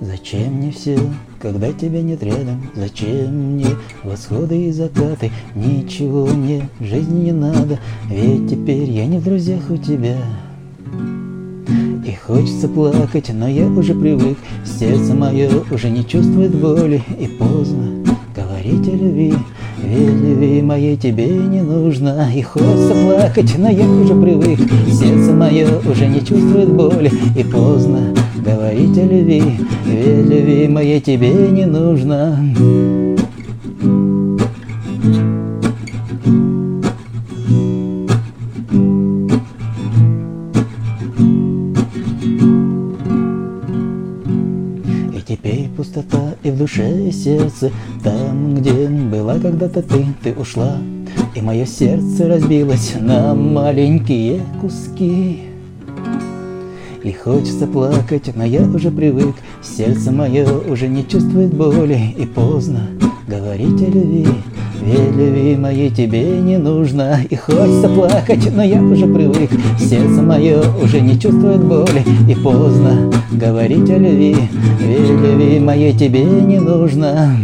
Зачем мне все, когда тебя нет рядом? Зачем мне восходы и закаты? Ничего мне в жизни не надо, ведь теперь я не в друзьях у тебя. И хочется плакать, но я уже привык Сердце мое уже не чувствует боли И поздно говорить о любви Ведь любви моей тебе не нужно И хочется плакать, но я уже привык Сердце мое уже не чувствует боли И поздно о любви Ведь любви моей тебе не нужно. Пустота и в душе, и сердце Там, где была когда-то ты, ты ушла И мое сердце разбилось на маленькие куски И хочется плакать, но я уже привык. Сердце мое уже не чувствует боли. И поздно говорить о любви. Ведь любви моей тебе не нужно. И хочется плакать, но я уже привык. Сердце мое уже не чувствует боли. И поздно говорить о любви. Ведь любви моей тебе не нужно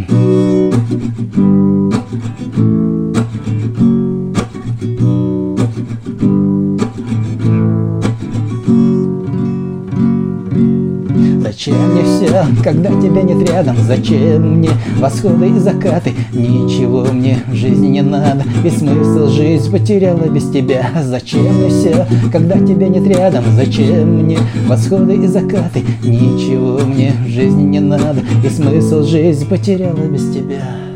Зачем мне все, когда тебя нет рядом? Зачем мне восходы и закаты? Ничего мне в жизни не надо, ведь смысл жизнь потеряла без тебя. Зачем мне все, когда тебя нет рядом? Зачем мне восходы и закаты? Ничего мне в жизни не надо, и смысл жизнь потеряла без тебя.